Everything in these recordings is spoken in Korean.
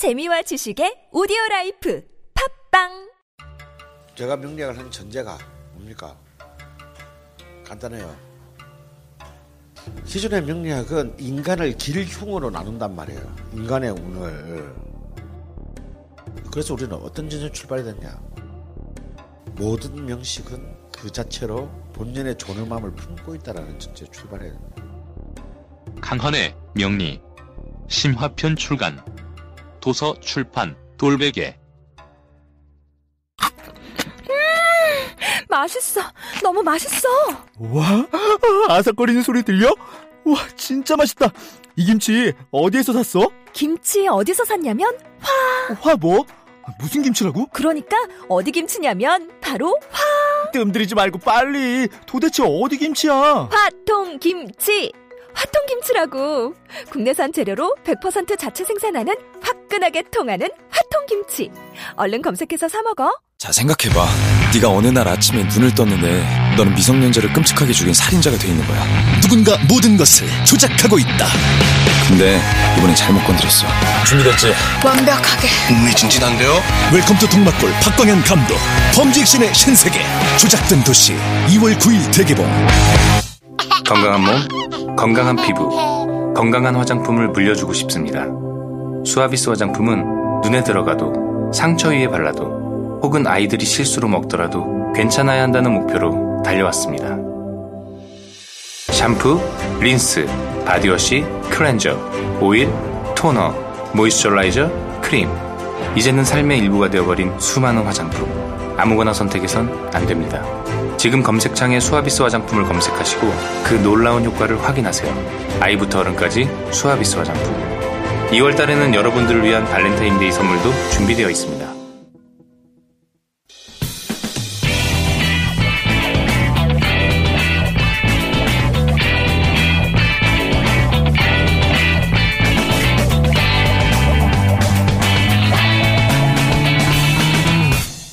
재미와 지식의 오디오 라이프 팟빵 제가 명리학을 한 전제가 뭡니까? 간단해요. 기존의 명리학은 인간을 길흉으로 나눈단 말이에요. 인간의 운을. 그래서 우리는 어떤 전제 출발이 됐냐? 모든 명식은 그 자체로 본연의 존엄함을 품고 있다라는 전제 출발해야. 강헌의 명리 심화편 출간 도서 출판 돌베개 맛있어 너무 맛있어 와, 아삭거리는 소리 들려? 와, 진짜 맛있다. 이 김치 어디에서 샀어? 김치 어디서 샀냐면 화 뭐? 무슨 김치라고? 그러니까 어디 김치냐면 바로 뜸들이지 말고 빨리. 도대체 어디 김치야? 화통 김치 화통 김치라고. 국내산 재료로 100% 자체 생산하는 화끈하게 통하는 화통 김치. 얼른 검색해서 사 먹어. 자 생각해 봐. 네가 어느 날 아침에 눈을 떴는데 너는 미성년자를 끔찍하게 죽인 살인자가 돼 있는 거야. 누군가 모든 것을 조작하고 있다. 근데 이번엔 잘못 건드렸어. 준비됐지? 완벽하게. 흥미진진한데요? 웰컴 투 동막골 박광현 감독. 범죄 액션의 신세계. 조작된 도시 2월 9일 대개봉 건강한 몸, 건강한 피부, 건강한 화장품을 물려주고 싶습니다. 수아비스 화장품은 눈에 들어가도 상처 위에 발라도 혹은 아이들이 실수로 먹더라도 괜찮아야 한다는 목표로 달려왔습니다. 샴푸, 린스, body wash, 클렌저, 오일, 토너, moisturizer, 크림. 이제는 삶의 일부가 되어버린 수많은 화장품. 아무거나 선택해선 안 됩니다. 지금 검색창에 수아비스 화장품을 검색하시고 그 놀라운 효과를 확인하세요. 아이부터 어른까지 수아비스 화장품. 2월 달에는 여러분들을 위한 발렌타인데이 선물도 준비되어 있습니다.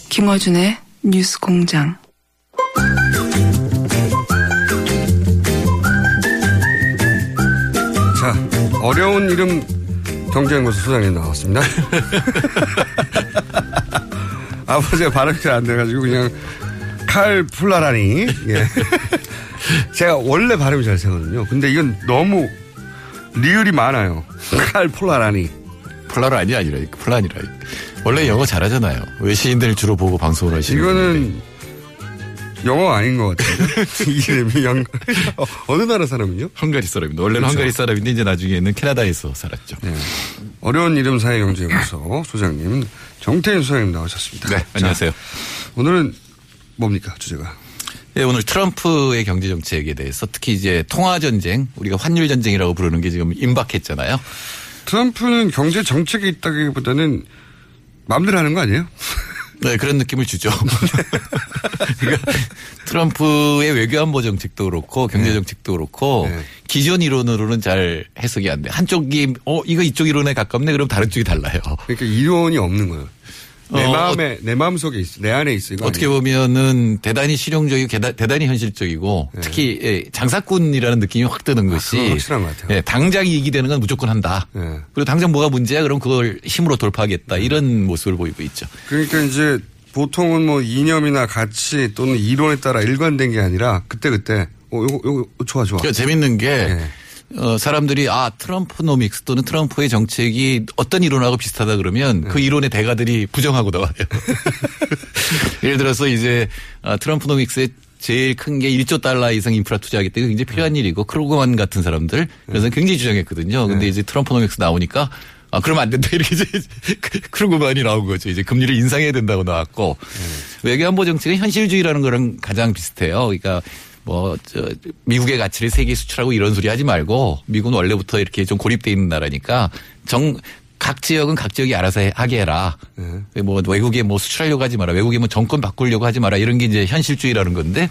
김어준의 뉴스 공장. 어려운 이름 경제연구소 소장님 나왔습니다. 아버지가 발음이 잘 안 돼가지고 그냥 칼 플라라니. 예. 제가 원래 발음이 잘 되거든요. 근데 이건 너무 리을이 많아요. 칼 플라라니. 폴라니 아니라 폴라니라. 원래 영어 잘하잖아요. 외신들 주로 보고 방송을 하시는 이거는 영어 아닌 것 같아요. 이름이 영, 어, 어느 나라 사람이요? 헝가리 사람입니다. 원래는 그렇죠. 헝가리 사람인데 이제 나중에는 캐나다에서 살았죠. 네. 어려운 이름 사회 경제연구소 소장님 정태인 소장님 나오셨습니다. 네, 안녕하세요. 자, 오늘은 뭡니까 주제가? 네, 오늘 트럼프의 경제 정책에 대해서 특히 이제 통화 전쟁, 우리가 환율 전쟁이라고 부르는 게 지금 임박했잖아요. 트럼프는 경제 정책이 있다기보다는 마음대로 하는 거 아니에요? 네, 그런 느낌을 주죠. 그러니까 트럼프의 외교안보 정책도 그렇고 경제 정책도 그렇고 네. 기존 이론으로는 잘 해석이 안 돼. 한쪽이 어 이거 이쪽 이론에 가깝네 그럼 다른 쪽이 달라요. 그러니까 이론이 없는 거예요. 내 어, 마음에 내 마음 속에 있어, 내 안에 있어. 어떻게 아니에요? 보면은 대단히 실용적이고 게다- 대단히 현실적이고 특히 예, 장사꾼이라는 느낌이 확 드는 것이 네. 아, 그건 확실한 것 같아요. 예, 당장 이익이 되는 건 무조건 한다. 네. 그리고 당장 뭐가 문제야 그럼 그걸 힘으로 돌파하겠다 이런 모습을 보이고 있죠. 그러니까 이제 보통은 뭐 이념이나 가치 또는 이론에 따라 일관된 게 아니라 그때 그때 어 요거 요거 좋아 좋아. 그러니까 재밌는 게 네. 어, 사람들이 아 트럼프노믹스 또는 트럼프의 정책이 어떤 이론하고 비슷하다 그러면 네. 그 이론의 대가들이 부정하고 나와요. 예를 들어서 이제 아, 트럼프노믹스의 제일 큰 게 1조 달러 이상 인프라 투자하기 때문에 굉장히 필요한 네. 일이고 크루그만 같은 사람들 그래서 굉장히 주장했거든요. 근데 이제 트럼프노믹스 나오니까 아, 그러면 안 된다. 이렇게 이제 크루그만이 나온 거죠. 이제 금리를 인상해야 된다고 나왔고 외교안보 정책은 현실주의라는 거랑 가장 비슷해요. 그러니까 뭐, 저, 미국의 가치를 세계에 수출하고 이런 소리 하지 말고 미국은 원래부터 이렇게 좀 고립돼 있는 나라니까 정, 각 지역은 각 지역이 알아서 해- 하게 해라. 뭐 외국에 뭐 수출하려고 하지 마라. 외국에 뭐 정권 바꾸려고 하지 마라. 이런 게 이제 현실주의라는 건데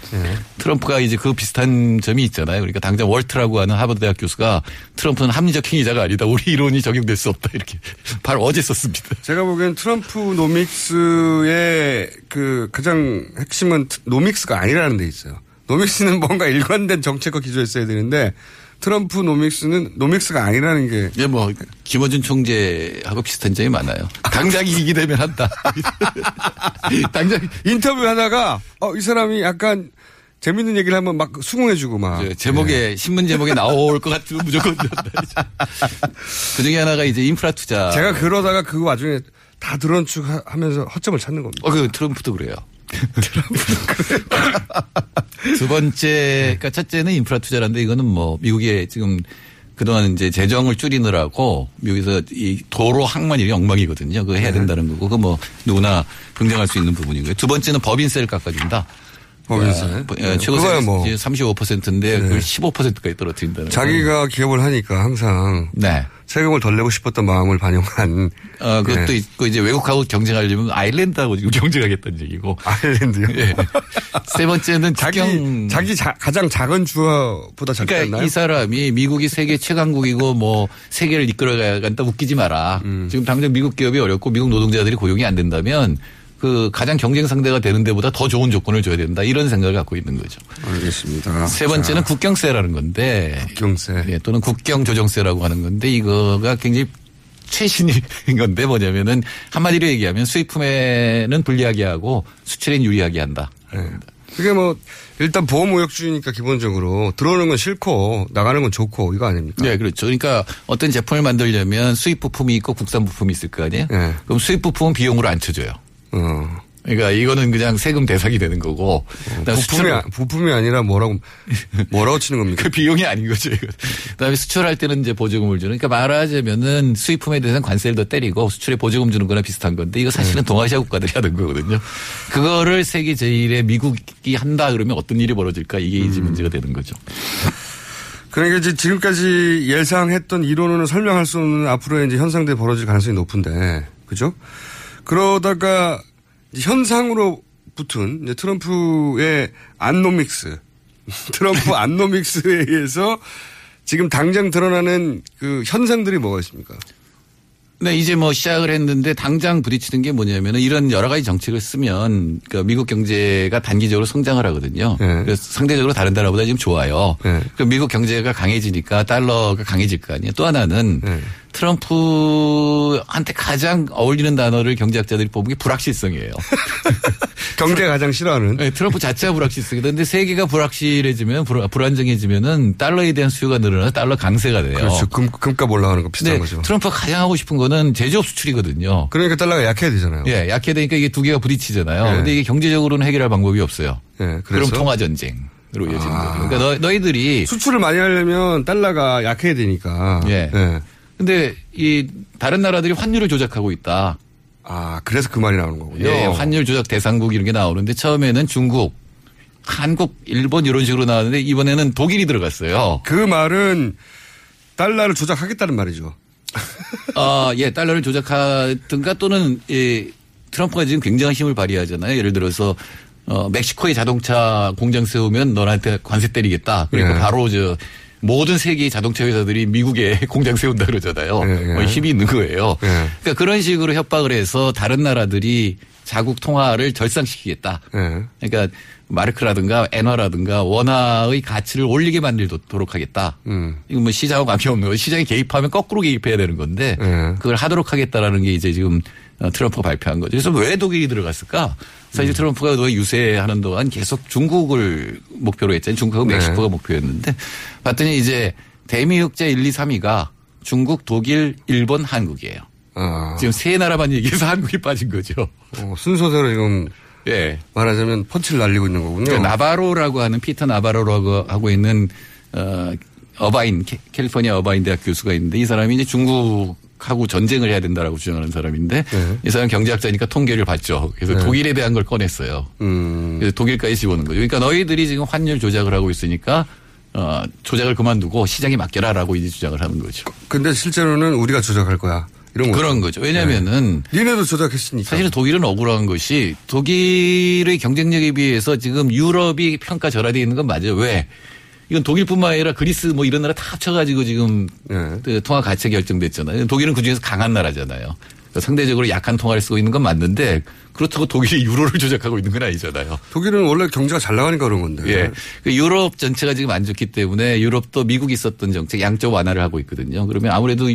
트럼프가 이제 그 비슷한 점이 있잖아요. 그러니까 당장 월트라고 하는 하버드 대학 교수가 트럼프는 합리적 행위자가 아니다. 우리 이론이 적용될 수 없다. 이렇게 바로 어제 썼습니다. 제가 보기엔 트럼프노믹스의 그 가장 핵심은 트- nomics가 아니라는 데 있어요. nomics는 뭔가 일관된 정책과 기조였어야 되는데 트럼프노믹스는 nomics가 아니라는 게. 예, 뭐 김어준 총수하고 비슷한 점이 많아요. 당장 이기게 되면 한다. 당장 인터뷰 하다가 어, 이 사람이 약간 재밌는 얘기를 하면 막 수긍해주고 막. 예, 제목에 신문 제목에 나올 것 같으면 무조건 그 중에 하나가 이제 인프라 투자. 제가 그러다가 그 와중에 다 드러운 척 하- 하면서 허점을 찾는 겁니다. 어, 그 트럼프도 그래요. 두 번째, 그러니까 첫째는 인프라 투자라는데 이거는 뭐 미국의 지금 그동안 이제 재정을 줄이느라고 미국에서 이 도로 항만 이게 엉망이거든요. 그거 해야 된다는 거고 그거 뭐 누구나 긍정할 수 있는 부분이고요. 두 번째는 법인세를 깎아준다. 법인세? 어, 네. 최고 그거야 뭐. 35%인데 그걸 15%까지 떨어뜨린다는 자기가 기업을 하니까 항상 네. 세금을 덜 내고 싶었던 마음을 반영한 어, 그것도 네. 있고 이제 외국하고 경쟁하려면 아일랜드하고 지금 경쟁하겠다는 얘기고. 아일랜드요. 예. 세 번째는 자기 국경 자기 자- 가장 작은 주어보다 작지 그러니까 않나요? 이 사람이 미국이 세계 최강국이고 뭐 세계를 이끌어가간다 웃기지 마라. 음. 지금 당장 미국 기업이 어렵고 미국 노동자들이 고용이 안 된다면 그 가장 경쟁 상대가 되는 데보다 더 좋은 조건을 줘야 된다. 이런 생각을 갖고 있는 거죠. 알겠습니다. 세 번째는 자, 국경세라는 건데 국경세. 예, 또는 국경 조정세라고 하는 건데 이거가 굉장히 최신인 건데 뭐냐면은 한마디로 얘기하면 수입품에는 불리하게 하고 수출엔 유리하게 한다. 그게 뭐 일단 보호무역주의니까 기본적으로 들어오는 건 싫고 나가는 건 좋고 이거 아닙니까? 네, 그렇죠. 그러니까 어떤 제품을 만들려면 수입 부품이 있고 국산 부품이 있을 거 아니에요? 네. 그럼 수입 부품은 비용으로 안 쳐줘요. 어. 그러니까 이거는 그냥 세금 대상이 되는 거고. 그다음에 부품이, 아- 부품이 아니라 뭐라고, 뭐라고 치는 겁니까? 그 비용이 아닌 거죠. 이거. 그 다음에 수출할 때는 이제 보조금을 주는. 그러니까 말하자면은 수입품에 대해서는 관세를 더 때리고 수출에 보조금 주는 거나 비슷한 건데 이거 사실은 동아시아 국가들이 하는 거거든요. 그거를 세계 제일의 미국이 한다 그러면 어떤 일이 벌어질까 이게 이제 문제가 되는 거죠. 그러니까 이제 지금까지 예상했던 이론으로는 설명할 수 없는 앞으로의 이제 현상들이 벌어질 가능성이 높은데, 그죠? 그러다가 현상으로 붙은 트럼프의 안노믹스, 트럼프 안노믹스에 의해서 지금 당장 드러나는 그 현상들이 뭐가 있습니까? 네, 이제 뭐 시작을 했는데 당장 부딪히는 게 뭐냐면은 이런 여러 가지 정책을 쓰면 그러니까 미국 경제가 단기적으로 성장을 하거든요. 네. 그래서 상대적으로 다른 나라보다 지금 좋아요. 네. 그 미국 경제가 강해지니까 달러가 강해질 거 아니에요. 또 하나는 네. 트럼프한테 가장 어울리는 단어를 경제학자들이 뽑은 게 불확실성이에요. 경제가 가장 싫어하는. 네, 트럼프 자체가 불확실성이다. 근데 세계가 불확실해지면 불- 불안정해지면은 달러에 대한 수요가 늘어나 달러 강세가 돼요. 그렇죠. 금, 금값 올라가는 거 비슷한 근데 거죠. 트럼프가 가장 하고 싶은 거는 제조업 수출이거든요. 그러니까 달러가 약해야 되잖아요. 예, 약해 되니까 이게 두 개가 부딪히잖아요. 예. 근데 이게 경제적으로는 해결할 방법이 없어요. 예, 그럼 통화 전쟁 으로 이어지는 아. 거죠. 그러니까 너, 너희들이 수출을 많이 하려면 달러가 약해야 되니까. 예. 근데 이 다른 나라들이 환율을 조작하고 있다. 아, 그래서 그 말이 나오는 거군요. 예, 환율 조작 대상국 이런 게 나오는데 처음에는 중국, 한국, 일본 이런 식으로 나왔는데 이번에는 독일이 들어갔어요. 그 말은 달러를 조작하겠다는 말이죠. 아, 예, 달러를 조작하든가 또는 예, 트럼프가 지금 굉장한 힘을 발휘하잖아요. 예를 들어서 어, 멕시코에 자동차 공장 세우면 너한테 관세 때리겠다. 그리고 예. 바로 저 모든 세계의 자동차 회사들이 미국에 공장 세운다 그러잖아요. 예, 예. 어, 힘이 있는 거예요. 예. 그러니까 그런 식으로 협박을 해서 다른 나라들이 자국 통화를 절상시키겠다. 예. 그러니까 마르크라든가 엔화라든가 원화의 가치를 올리게 만들도록 하겠다. 음. 이거 뭐 시장하고 관계 없는 거. 시장에 개입하면 거꾸로 개입해야 되는 건데 예. 그걸 하도록 하겠다라는 게 이제 지금 어, 트럼프가 발표한 거죠. 그래서 왜 독일이 들어갔을까? 사실 트럼프가 너 유세하는 동안 계속 중국을 목표로 했잖아요. 중국하고 네. 멕시코가 목표였는데 봤더니 이제 대미국제 1, 2, 3위가 중국, 독일, 일본, 한국이에요. 아, 지금 세 나라만 얘기해서 한국이 빠진 거죠. 어, 순서대로 지금 예. 말하자면 펀치를 날리고 있는 거군요. 그러니까 나바로라고 하는 피터 나바로라고 하고 있는 어 어바인 캐- 캘리포니아 어바인 대학 교수가 있는데 이 사람이 이제 중국 하고 전쟁을 해야 된다라고 주장하는 사람인데 네. 이 사람 경제학자니까 통계를 봤죠. 그래서 네. 독일에 대한 걸 꺼냈어요. 음. 그래서 독일까지 집어넣은 거죠. 그러니까 너희들이 지금 환율 조작을 하고 있으니까 어 조작을 그만두고 시장에 맡겨라라고 이제 주장을 하는 거죠. 근데 실제로는 우리가 조작할 거야. 이런 거. 그런 거죠. 왜냐면은 니네도 조작했으니까. 사실은 독일은 억울한 것이 독일의 경쟁력에 비해서 지금 유럽이 평가 절하되어 있는 건 맞아요. 왜? 이건 독일뿐만 아니라 그리스 뭐 이런 나라 다 합쳐가지고 지금 네. 그 통화 가치 결정됐잖아요. 독일은 그중에서 강한 나라잖아요. 그러니까 상대적으로 약한 통화를 쓰고 있는 건 맞는데 그렇다고 독일이 유로를 조작하고 있는 건 아니잖아요. 독일은 원래 경제가 잘 나가니까 그런 건데. 예. 그 유럽 전체가 지금 안 좋기 때문에 유럽도 미국이 썼던 정책 양적 완화를 하고 있거든요. 그러면 아무래도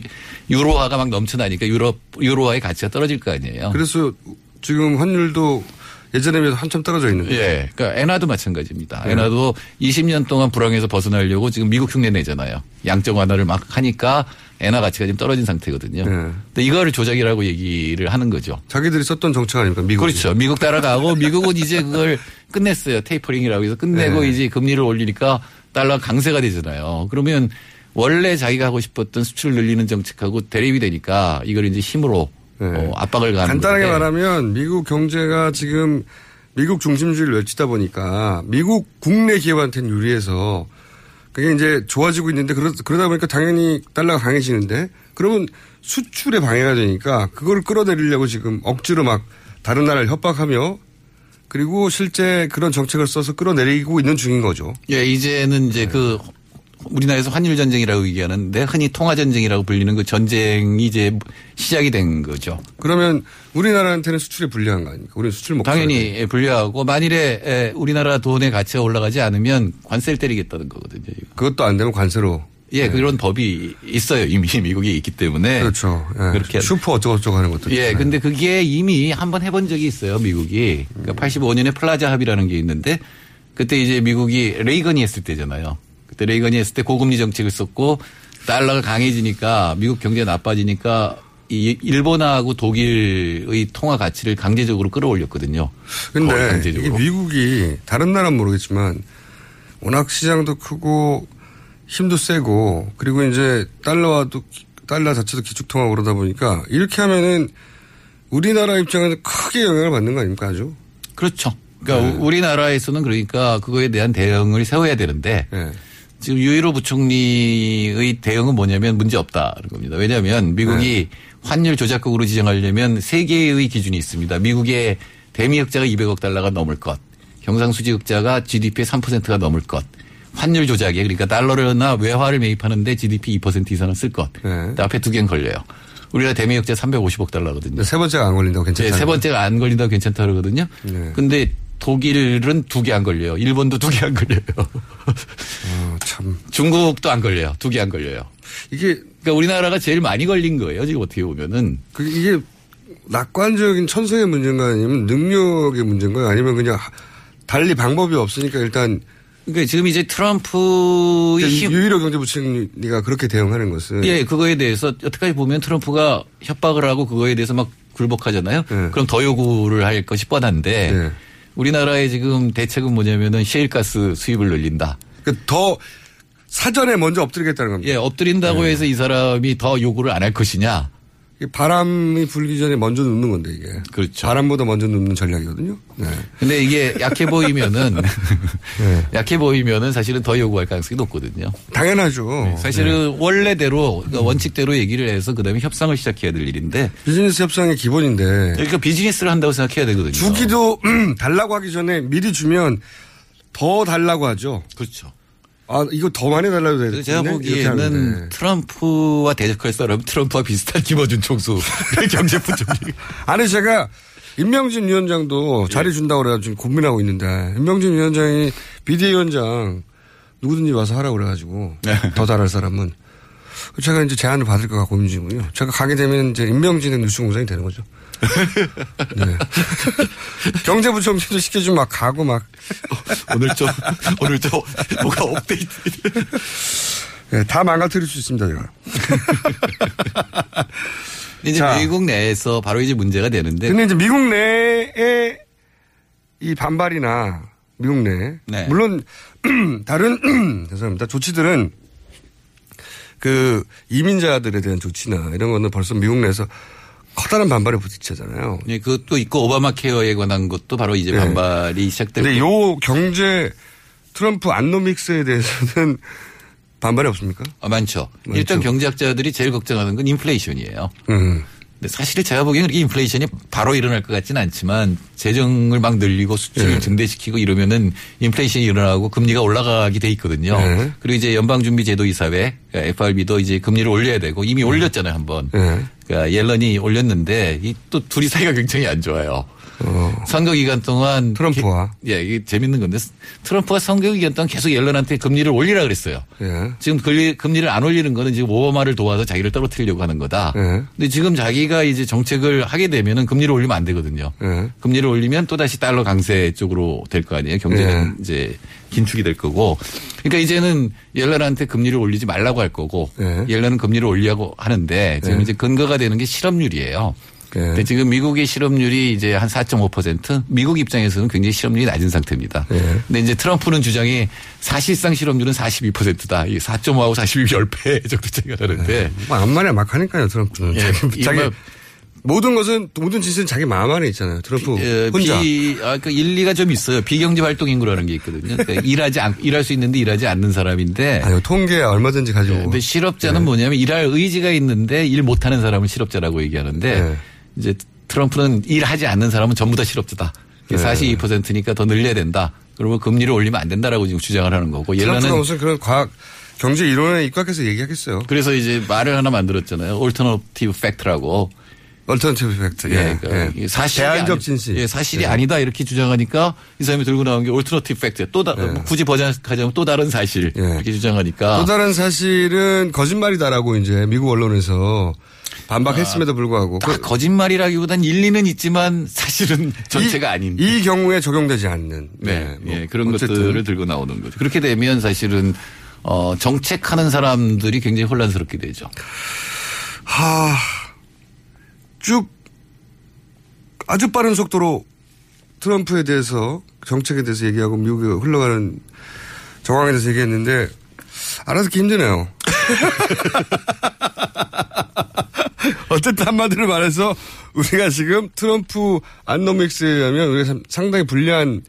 유로화가 막 넘쳐나니까 유럽 유로화의 가치가 떨어질 거 아니에요. 그래서 지금 환율도 예전에 비해서 한참 떨어져 있는 거예요. 예. 그러니까 엔화도 마찬가지입니다. 네. 엔화도 20년 동안 불황에서 벗어나려고 지금 미국 흉내 내잖아요. 양적 완화를 막 하니까 엔화 가치가 지금 떨어진 상태거든요. 네. 근데 이거를 조작이라고 얘기를 하는 거죠. 자기들이 썼던 정책 아닙니까? 미국. 그렇죠. 미국 따라가고 미국은 이제 그걸 끝냈어요. 테이퍼링이라고 해서 끝내고 네. 이제 금리를 올리니까 달러 가 강세가 되잖아요. 그러면 원래 자기가 하고 싶었던 수출 늘리는 정책하고 대립이 되니까 이걸 이제 힘으로 어, 압박을 가는 네. 간단하게 건데. 말하면 미국 경제가 지금 미국 중심주의를 외치다 보니까 미국 국내 기업한테는 유리해서 그게 이제 좋아지고 있는데 그러, 그러다 보니까 당연히 달러가 강해지는데 그러면 수출에 방해가 되니까 그걸 끌어내리려고 지금 억지로 막 다른 나라를 협박하며 그리고 실제 그런 정책을 써서 끌어내리고 있는 중인 거죠. 예, 이제는 이제 그 우리나라에서 환율 전쟁이라고 얘기하는데 흔히 통화 전쟁이라고 불리는 그 전쟁이 이제 시작이 된 거죠. 그러면 우리나라한테는 수출에 불리한 거 아닙니까? 우리 수출 먹고 당연히 예, 불리하고 만일에 예, 우리나라 돈의 가치가 올라가지 않으면 관세를 때리겠다는 거거든요. 그것도 안 되면 관세로. 예, 그런 법이 있어요. 이미 미국에 있기 때문에. 그렇죠. 예. 그렇게 슈퍼 어쩌고저쩌고 하는 것도. 예, 있잖아요. 근데 그게 이미 한번 해본 적이 있어요, 미국이. 그러니까 85년에 플라자 합의라는 게 있는데 그때 이제 미국이 레이건이 했을 때잖아요. 그때 레이건이 했을 때 고금리 정책을 썼고 달러가 강해지니까 미국 경제가 나빠지니까 이 일본하고 독일의 통화 가치를 강제적으로 끌어올렸거든요. 근데 이게. 미국이 다른 나라는 모르겠지만 워낙 시장도 크고 힘도 세고 그리고 이제 달러와도 기- 달러 자체도 기축통화 그러다 보니까 이렇게 하면은 우리나라 입장에서 크게 영향을 받는 거 아닙니까 아주? 그렇죠. 그러니까 네. 우리나라에서는 그러니까 그거에 대한 대응을 세워야 되는데 네. 지금 유일호 부총리의 대응은 뭐냐면 문제 없다는 겁니다. 왜냐하면 미국이 네. 환율 조작국으로 지정하려면 세 개의 기준이 있습니다. 미국의 대미 흑자가 200억 달러가 넘을 것, 경상수지 흑자가 GDP의 3%가 넘을 것, 환율 조작에 그러니까 달러나 외화를 매입하는데 GDP 2% 이상을 쓸 것. 네. 앞에 두 개는 걸려요. 우리나라 대미 흑자 350억 달러거든요. 세 번째가 안 걸린다고 괜찮다. 네, 세 번째가 안 걸린다고 괜찮다 그러거든요. 네. 근데 독일은 두 개 안 걸려요. 일본도 두 개 안 걸려요. 어, 참. 중국도 안 걸려요. 두 개 안 걸려요. 이게 그러니까 우리나라가 제일 많이 걸린 거예요. 지금 어떻게 보면은. 그 이게 낙관적인 천성의 문제인가 아니면 능력의 문제인가요? 아니면 그냥 하- 달리 방법이 없으니까 일단 그러니까 지금 이제 트럼프의 힘, 유일호 경제부총리가 그렇게 대응하는 것은 예, 그거에 대해서 여태까지 보면 트럼프가 협박을 하고 그거에 대해서 막 굴복하잖아요. 네. 그럼 더 요구를 할 것이 뻔한데 네. 우리나라의 지금 대책은 뭐냐면은 셰일가스 수입을 늘린다. 그더 사전에 먼저 엎드리겠다는 겁니다. 예, 엎드린다고 해서 이 사람이 더 요구를 안 할 것이냐. 바람이 불기 전에 먼저 눕는 건데 이게. 그렇죠. 바람보다 먼저 눕는 전략이거든요. 네. 근데 이게 약해 보이면은 약해 보이면은 사실은 더 요구할 가능성이 높거든요. 당연하죠. 사실은 원래대로 그러니까 원칙대로 얘기를 해서 그다음에 협상을 시작해야 될 일인데 비즈니스 협상의 기본인데 그러니까 비즈니스를 한다고 생각해야 되거든요. 주기도 달라고 하기 전에 미리 주면 더 달라고 하죠. 그렇죠. 아 이거 더 많이 돼야 그래서 제가 보기에는 트럼프와 대적할 사람은 트럼프와 비슷한 김어준 총수 경제부 총리. 아니 제가 임명진 위원장도 예. 자리 준다고 그래가지고 지금 고민하고 있는데 임명진 위원장이 비대위원장 누구든지 와서 하라고 그래가지고 네. 더 잘할 사람은 제가 이제 제안을 받을까 고민 중이고요. 제가 가게 되면 이제 임명진의 뉴스공장이 되는 거죠. 네. 경제부총리도 시켜주면 막 가고 막 오늘 좀 오늘 좀 뭐가 업데이트. 네, 다 망가뜨릴 수 있습니다 제가. 이제 자. 미국 내에서 바로 이제 문제가 되는데 근데 이제 미국 내에 이 반발이나 미국 내 네. 물론 다른 죄송합니다 조치들은 그 이민자들에 대한 조치나 이런 거는 벌써 미국 내에서 커다란 반발에 부딪히잖아요. 예, 그것도 있고 오바마 케어에 관한 것도 바로 이제 네. 반발이 시작되고 근데 요 경제 트럼프 안노믹스에 대해서는 반발이 없습니까? 어, 많죠. 많죠. 일단 경제학자들이 제일 걱정하는 건 인플레이션이에요. 음. 근데 사실 제가 보기에는 그렇게 인플레이션이 바로 일어날 것 같지는 않지만 재정을 막 늘리고 수출을 네. 증대시키고 이러면은 인플레이션이 일어나고 금리가 올라가게 돼 있거든요. 네. 그리고 이제 연방준비제도 이사회 그러니까 FRB도 이제 금리를 올려야 되고 이미 올렸잖아요 한번. 네. 그러니까 옐런이 올렸는데 이 또 둘이 사이가 굉장히 안 좋아요. 선거 기간 동안 어. 트럼프와. 게- 예, 이게 재밌는 건데 트럼프가 선거 기간 동안 계속 옐런한테 금리를 올리라 그랬어요. 예. 지금 금리, 금리 를 안 올리는 거는 지금 오바마를 도와서 자기를 떨어뜨리려고 하는 거다. 예. 근데 지금 자기가 이제 정책을 하게 되면은 금리를 올리면 안 되거든요. 예. 금리를 올리면 또 다시 달러 강세 쪽으로 될 거 아니에요. 경제는 이제 긴축이 될 거고. 그러니까 이제는 옐런한테 금리를 올리지 말라고 할 거고 예. 옐런은 금리를 올리려고 하는데 지금 예. 이제 근거가 되는 게 실업률이에요. 예. 근데 지금 미국의 실업률이 이제 한 4.5% 미국 입장에서는 굉장히 실업률이 낮은 상태입니다. 예. 근데 이제 트럼프는 주장이 사실상 실업률은 42%다. 이 4.5하고 42 10배 정도 차이가 나는데 뭐 암만에 막 하니까요, 트럼프는. 예, 자기, 모든 것은, 모든 짓은 자기 마음 안에 있잖아요. 트럼프 예, 혼자. 비, 아, 그 일리가 좀 있어요. 비경제 활동 인구라는 게 있거든요. 그러니까 일하지 않, 일할 수 있는데 일하지 않는 사람인데. 아유, 통계 얼마든지 가지고. 근데 실업자는 뭐냐면 일할 의지가 있는데 일 못하는 사람을 실업자라고 얘기하는데 네. 이제 트럼프는 일하지 않는 사람은 전부 다 실업자다. 네. 42%니까 더 늘려야 된다. 그러면 금리를 올리면 안 된다라고 지금 주장을 하는 거고. 트럼프가 무슨 그런 과학, 경제 이론에 입각해서 얘기하겠어요. 그래서 이제 말을 하나 만들었잖아요. alternative fact라고. alternative fact. 예. 예, 그러니까 예. 사실이 대안적 아니- 진실. 예, 사실이 예. 아니다 이렇게 주장하니까 이 사람이 들고 나온 게 alternative fact. 또 다, 예. 굳이 번역하자면 또 다른 사실 이렇게 주장하니까 또 다른 사실은 거짓말이다라고 이제 미국 언론에서 반박했음에도 불구하고. 다 거짓말이라기보단 일리는 있지만 사실은 전체가 아닌. 이 경우에 적용되지 않는. 네, 뭐 예, 그런 어쨌든. 것들을 들고 나오는 거죠. 그렇게 되면 사실은 어, 정책하는 사람들이 굉장히 혼란스럽게 되죠. 하, 쭉 아주 빠른 속도로 트럼프에 대해서 정책에 대해서 얘기하고 미국에 흘러가는 정황에 대해서 얘기했는데 알아듣기 힘드네요. 어쨌든 한마디로 말해서 우리가 지금 트럼프 안노믹스에 의하면 우리가 참 상당히 불리한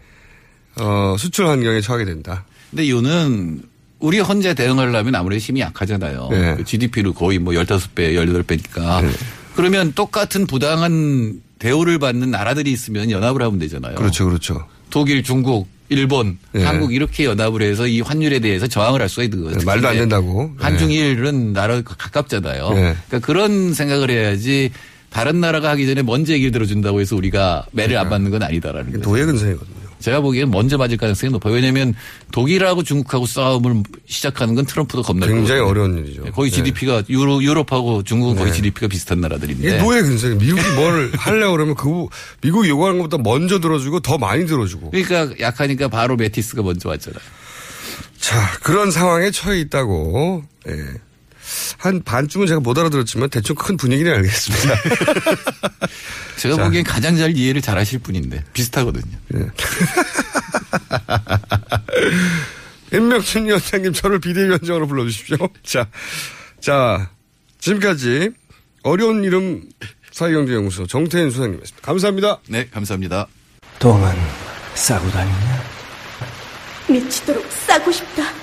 어, 수출 환경에 처하게 된다. 근데 이유는 우리 혼자 대응하려면 아무래도 힘이 약하잖아요. 네. GDP를 거의 뭐 15배, 18배니까. 그러면 똑같은 부당한 대우를 받는 나라들이 있으면 연합을 하면 되잖아요. 그렇죠, 그렇죠. 독일, 중국, 일본, 네. 한국 이렇게 연합을 해서 이 환율에 대해서 저항을 할 수가 있는 거죠. 네, 말도 안 된다고. 한중일은 나라 가깝잖아요. 네. 그러니까 그런 생각을 해야지 다른 나라가 하기 전에 먼저 얘기를 들어준다고 해서 우리가 매를 안 받는 건 아니다라는 거죠. 도의 근성이거든요. 제가 보기엔 먼저 맞을 가능성이 높아요. 왜냐하면 독일하고 중국하고 싸움을 시작하는 건 트럼프도 겁날 굉장히 거거든요. 어려운 일이죠. 거의 네. GDP가 유로, 유럽하고 중국은 거의 네. GDP가 비슷한 나라들인데. 이게 노예 근성이 미국이 뭘 하려고 그러면 그 미국이 요구하는 것보다 먼저 들어주고 더 많이 들어주고. 그러니까 약하니까 바로 메티스가 먼저 왔잖아요. 자 그런 상황에 처해 있다고. 예. 한 반쯤은 제가 못 알아들었지만 대충 큰 분위기는 알겠습니다. 제가 자. 보기엔 가장 잘 이해를 잘 하실 분인데 비슷하거든요. 임명춘 위원장님 저를 비대위원장으로 불러주십시오. 자, 자 지금까지 어려운 이름 사회경제연구소 정태인 수장님이었습니다. 감사합니다. 네, 감사합니다. 똥은 싸고 다니냐? 미치도록 싸고 싶다.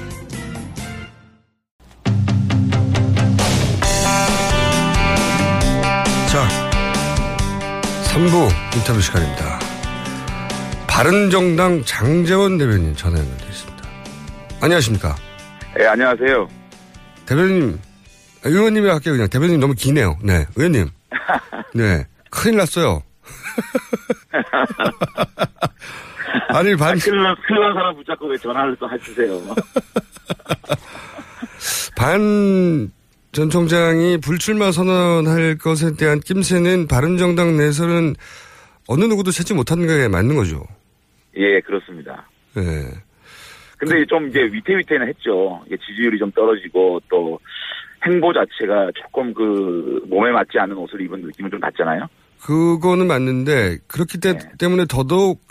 3부 인터뷰 시간입니다. 바른정당 장재원 대변인 전화 연결되어 있습니다. 안녕하십니까? 네, 안녕하세요. 대변인, 아, 의원님이 할게요, 그냥. 대변인 너무 기네요. 네, 의원님. 네, 큰일 났어요. 아니, 반. 큰일 난, 큰일 난 사람 붙잡고 왜 전화를 또 하시세요. 반 전 총장이 불출마 선언할 것에 대한 낌새는 바른정당 내에서는 어느 누구도 찾지 못하는 게 맞는 거죠. 예, 그렇습니다. 네. 근데 좀 이제 위태위태는 했죠. 지지율이 좀 떨어지고 또 행보 자체가 조금 그 몸에 맞지 않는 옷을 입은 느낌은 좀 났잖아요. 그거는 맞는데 그렇기 때, 때문에 더더욱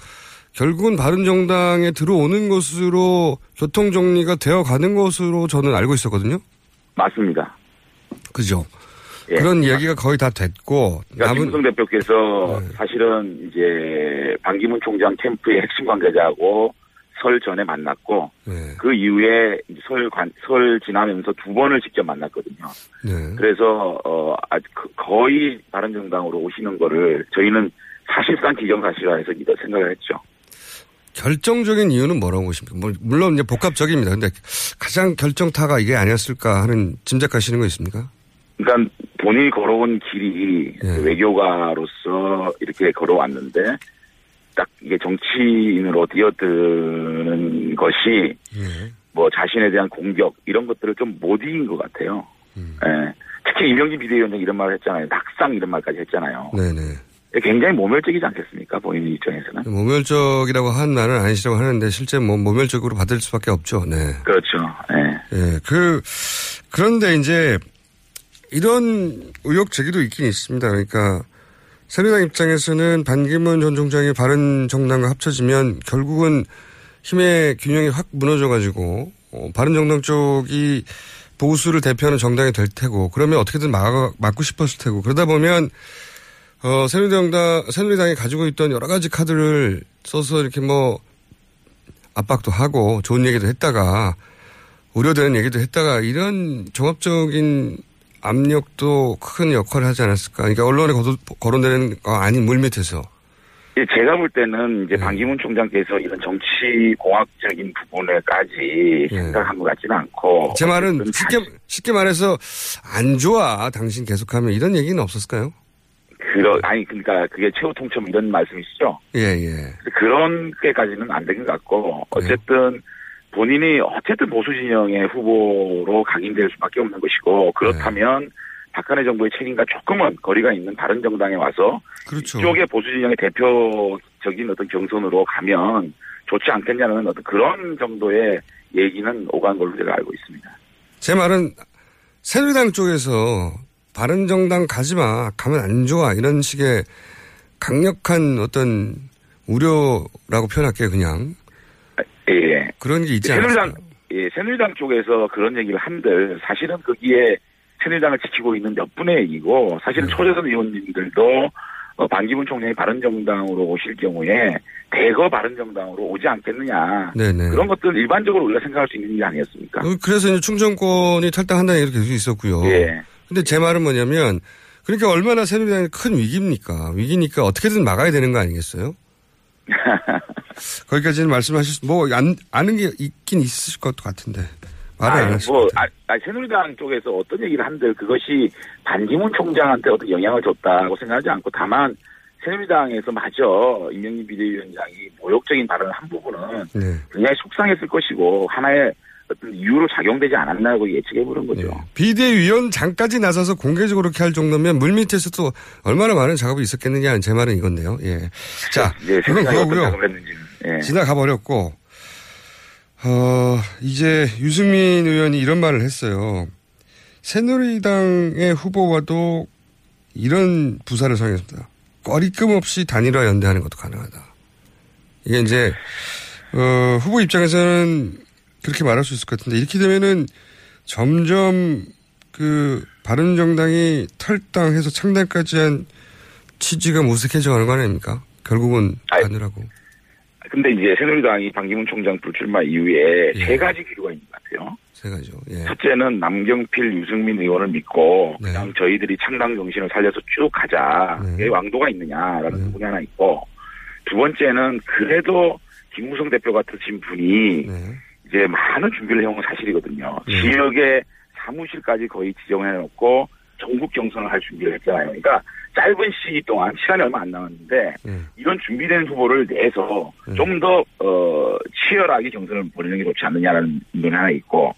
결국은 바른정당에 들어오는 것으로 교통정리가 되어 가는 것으로 저는 알고 있었거든요. 맞습니다. 그죠? 예. 그런 이야기가 거의 다 됐고 그러니까 김무성 대표께서 사실은 이제 반기문 총장 캠프의 핵심 관계자하고 설 전에 만났고 그 이후에 설, 관, 설 지나면서 두 번을 직접 만났거든요. 네. 그래서 어 아, 그- 거의 바른정당으로 오시는 거를 저희는 사실상 기정사실화해서 생각을 했죠. 결정적인 이유는 뭐라고 보십니까? 뭐, 물론 이제 복합적입니다. 근데 가장 결정타가 이게 아니었을까 하는 짐작하시는 거 있습니까? 그러니까 본인이 걸어온 길이 그 외교가로서 이렇게 걸어왔는데 딱 이게 정치인으로 뛰어드는 것이 뭐 자신에 대한 공격 이런 것들을 좀 못 이긴 것 같아요. 예. 특히 이명진 비대위원장이 이런 말을 했잖아요. 낙상 이런 말까지 했잖아요. 네네. 굉장히 모멸적이지 않겠습니까? 본인 입장에서는. 모멸적이라고 한 말은 아니시라고 하는데 실제 뭐 모멸적으로 받을 수밖에 없죠. 네. 그렇죠. 예. 예, 그, 그런데 이제 이런 의혹 제기도 있긴 있습니다. 그러니까 새누리당 입장에서는 반기문 전 총장이 바른 정당과 합쳐지면 결국은 힘의 균형이 확 무너져가지고 어, 바른 정당 쪽이 보수를 대표하는 정당이 될 테고 그러면 어떻게든 막, 막고 싶었을 테고 그러다 보면 어, 새누리당, 새누리당이 가지고 있던 여러 가지 카드를 써서 이렇게 뭐 압박도 하고 좋은 얘기도 했다가 우려되는 얘기도 했다가 이런 종합적인 압력도 큰 역할을 하지 않았을까. 그러니까 언론에 거론되는 거 아닌 물밑에서. 예, 제가 볼 때는 이제 반기문 총장께서 이런 정치 공학적인 부분에까지 생각한 것 같지는 않고. 제 말은 쉽게, 쉽게 말해서 안 좋아. 당신 계속하면 이런 얘기는 없었을까요? 그러, 아니, 그러니까 그게 최후 통첩 이런 말씀이시죠? 예, 예. 그런 게까지는 안 된 것 같고, 어쨌든 본인이 어쨌든 보수 진영의 후보로 각인될 수밖에 없는 것이고, 그렇다면 박근혜 정부의 책임과 조금은 거리가 있는 다른 정당에 와서 그렇죠. 이쪽의 보수 진영의 대표적인 어떤 경선으로 가면 좋지 않겠냐는 어떤 그런 정도의 얘기는 오간 걸로 제가 알고 있습니다. 제 말은 새누리당 쪽에서 바른 정당 가지 마. 가면 안 좋아. 이런 식의 강력한 어떤 우려라고 표현할게요, 그냥. 예. 그런 게 있지 새누리당, 않습니까? 예, 새누리당 쪽에서 그런 얘기를 한들 사실은 거기에 새누리당을 지키고 있는 몇 분의 얘기고 사실은 네. 초재선 의원님들도 어, 반기문 총장이 바른정당으로 오실 경우에 대거 바른정당으로 오지 않겠느냐 네네. 그런 것들 일반적으로 우리가 생각할 수 있는 일이 아니었습니까? 어, 그래서 이제 충정권이 탈당한다는 얘기도 계속 있었고요. 예. 근데 제 말은 뭐냐면 그러니까 얼마나 새누리당이 큰 위기입니까? 위기니까 어떻게든 막아야 되는 거 아니겠어요? 거기까지는 말씀하실 수, 뭐, 안, 아는 게 있긴 있을 것 같은데. 말을 안 아니. 뭐, 아, 아, 새누리당 쪽에서 어떤 얘기를 한들 그것이 반기문 총장한테 어떤 영향을 줬다고 생각하지 않고 다만 새누리당에서 마저 임명진 비대위원장이 모욕적인 발언을 한 부분은 네. 굉장히 속상했을 것이고 하나의 어떤 이유로 작용되지 않았나고 예측해 보는 거죠. 비대위원 장까지 나서서 공개적으로 그렇게 할 정도면 물밑에서도 얼마나 많은 작업이 있었겠느냐 제 말은 이건데요. 예. 자, 예, 그건 어떤 그거고요. 예. 지나가 버렸고, 어, 이제 유승민 의원이 이런 말을 했어요. 새누리당의 후보와도 이런 부사를 사용했습니다. 꺼리낌 없이 단일화 연대하는 것도 가능하다. 이게 이제, 어, 후보 입장에서는 그렇게 말할 수 있을 것 같은데, 이렇게 되면은 점점 그, 바른 정당이 탈당해서 창당까지 한 취지가 무색해져 가는 거 아닙니까? 결국은 가느라고. 근데 이제 새누리당이 반기문 총장 불출마 이후에 예. 세 가지 기류가 있는 것 같아요. 세 가지요. 예. 첫째는 남경필, 유승민 의원을 믿고 그냥 저희들이 창당 정신을 살려서 쭉 가자. 왜 왕도가 있느냐라는 부분이 하나 있고 두 번째는 그래도 김무성 대표 같으신 분이 이제 많은 준비를 해온 건 사실이거든요. 지역에 사무실까지 거의 지정해 놓고 전국 경선을 할 준비를 했잖아요. 그러니까? 짧은 시기 동안 시간이 얼마 안 남았는데 이런 준비된 후보를 내서 좀더 어, 치열하게 경선을 벌이는 게 좋지 않느냐라는 의견이 하나 있고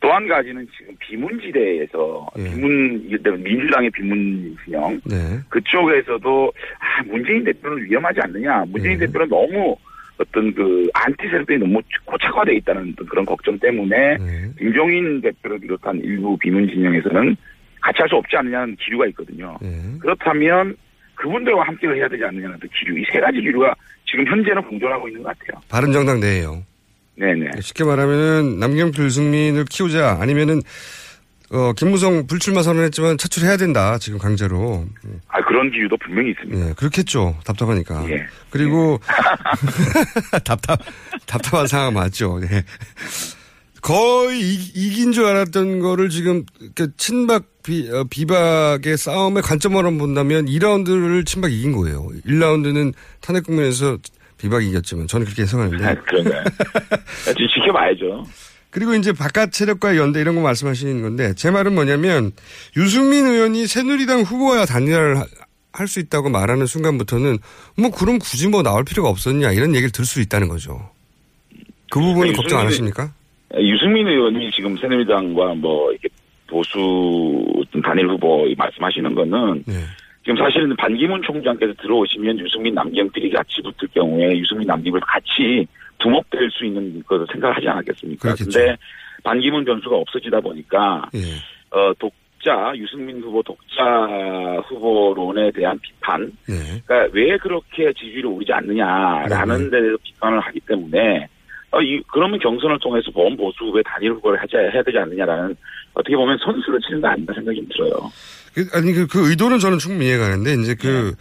또한 가지는 지금 비문지대에서 비문 민주당의 비문 진영. 네. 그쪽에서도 아 문재인 대표는 위험하지 않느냐. 문재인 대표는 너무 어떤 그 안티 세력들이 너무 고착화돼 있다는 그런 걱정 때문에 김종인 대표를 비롯한 일부 비문 진영에서는 같이 할 수 없지 않느냐는 기류가 있거든요. 그렇다면 그분들과 함께를 해야 되지 않느냐는 그 기류 이 세 가지 기류가 지금 현재는 공존하고 있는 것 같아요. 바른정당 내에요. 네네. 쉽게 말하면은 남경필 유승민을 키우자 아니면은 어, 김무성 불출마 선언했지만 차출해야 된다 지금 강제로. 아 그런 기류도 분명히 있습니다. 예, 그렇겠죠. 답답하니까. 예. 그리고 답답 답답한 상황 맞죠. 예. 거의 이, 긴줄 알았던 거를 지금 이렇게 친박 비, 어, 비박의 싸움의 관점으로 본다면 2라운드를 친박이 이긴 거예요. 1라운드는 탄핵 국면에서 비박이 이겼지만 저는 그렇게 해석하는데. 아, 그런가요? 지금 지켜봐야죠. 그리고 이제 바깥 세력과의 연대 이런 거 말씀하시는 건데 제 말은 뭐냐면 유승민 의원이 새누리당 후보와 단일화를 할 수 있다고 말하는 순간부터는 뭐 그럼 굳이 뭐 나올 필요가 없었냐 이런 얘기를 들을 수 있다는 거죠. 그 부분은 걱정 안 하십니까? 유승민 의원이 지금 새누리당과 뭐 이렇게 보수 단일 후보 말씀하시는 거는 네. 지금 사실은 반기문 총장께서 들어오시면 유승민 남경필이 같이 붙을 경우에 유승민 남김을 같이 두목될 수 있는 것을 생각하지 않았겠습니까? 근데 반기문 변수가 없어지다 보니까 예. 어, 독자 유승민 후보 독자 후보론에 대한 비판 네. 그러니까 왜 그렇게 지지율이 오르지 않느냐라는 데 대해서 비판을 하기 때문에 어, 이, 그러면 경선을 통해서 보험 보수 후보의 단일 후보를 하자, 해야 되지 않느냐라는 어떻게 보면 선수를 치는 거 아닌가 생각이 좀 들어요. 그, 아니 그, 그 의도는 저는 충분히 이해가 가는데 이제 그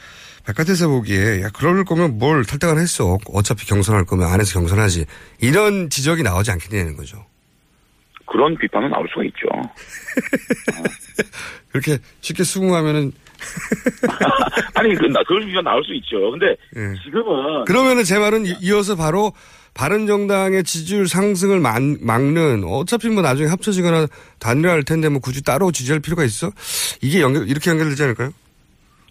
바깥에서 보기에 야 그럴 거면 뭘 탈당을 했어. 어차피 경선할 거면 안에서 경선하지. 이런 지적이 나오지 않겠냐는 거죠. 그런 비판은 나올 수가 있죠. 그렇게 쉽게 수긍하면은 아니, 그, 나, 그런 비판 나올 수 있죠. 근데 예. 지금은 그러면은 제 말은 이- 이어서 바로 바른정당의 지지율 상승을 막, 막는 어차피 뭐 나중에 합쳐지거나 단일화할 텐데 뭐 굳이 따로 지지할 필요가 있어? 이게 연결 이렇게 연결되지 않을까요?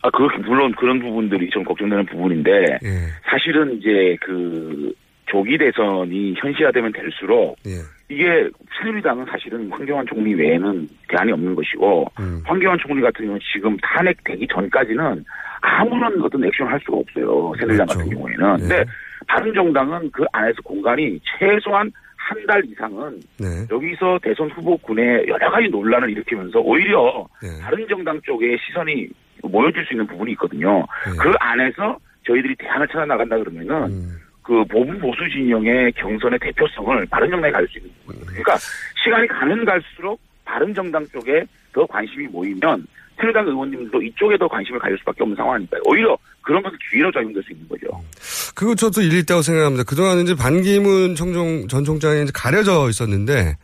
아, 그, 물론 그런 부분들이 좀 걱정되는 부분인데, 예. 사실은 이제 그, 조기 대선이 현실화되면 될수록, 예. 이게 새누리당은 사실은 황교안 총리 외에는 대안이 없는 것이고, 음. 황교안 총리 같은 경우는 지금 탄핵되기 전까지는 아무런 어떤 액션을 할 수가 없어요. 새누리당 그렇죠. 같은 경우에는. 네. 근데 바른정당은 그 안에서 공간이 최소한 한 달 이상은 네. 여기서 대선 후보군에 여러 가지 논란을 일으키면서 오히려 네. 바른정당 쪽에 시선이 모여질 수 있는 부분이 있거든요. 네. 그 안에서 저희들이 대안을 찾아 나간다 그러면은 음. 그 보분 보수 진영의 경선의 대표성을 바른 정당에 가질 수 있는 부분이거든요. 그러니까 시간이 가면 갈수록 바른 정당 쪽에 더 관심이 모이면 새누리당 의원님도 이쪽에 더 관심을 가질 수밖에 없는 상황이니까요. 오히려 그런 것을 기회로 작용될 수 있는 거죠. 그거 저도 일리 있다고 생각합니다. 그동안 이제 반기문 총종, 전 총장이 이제 가려져 있었는데,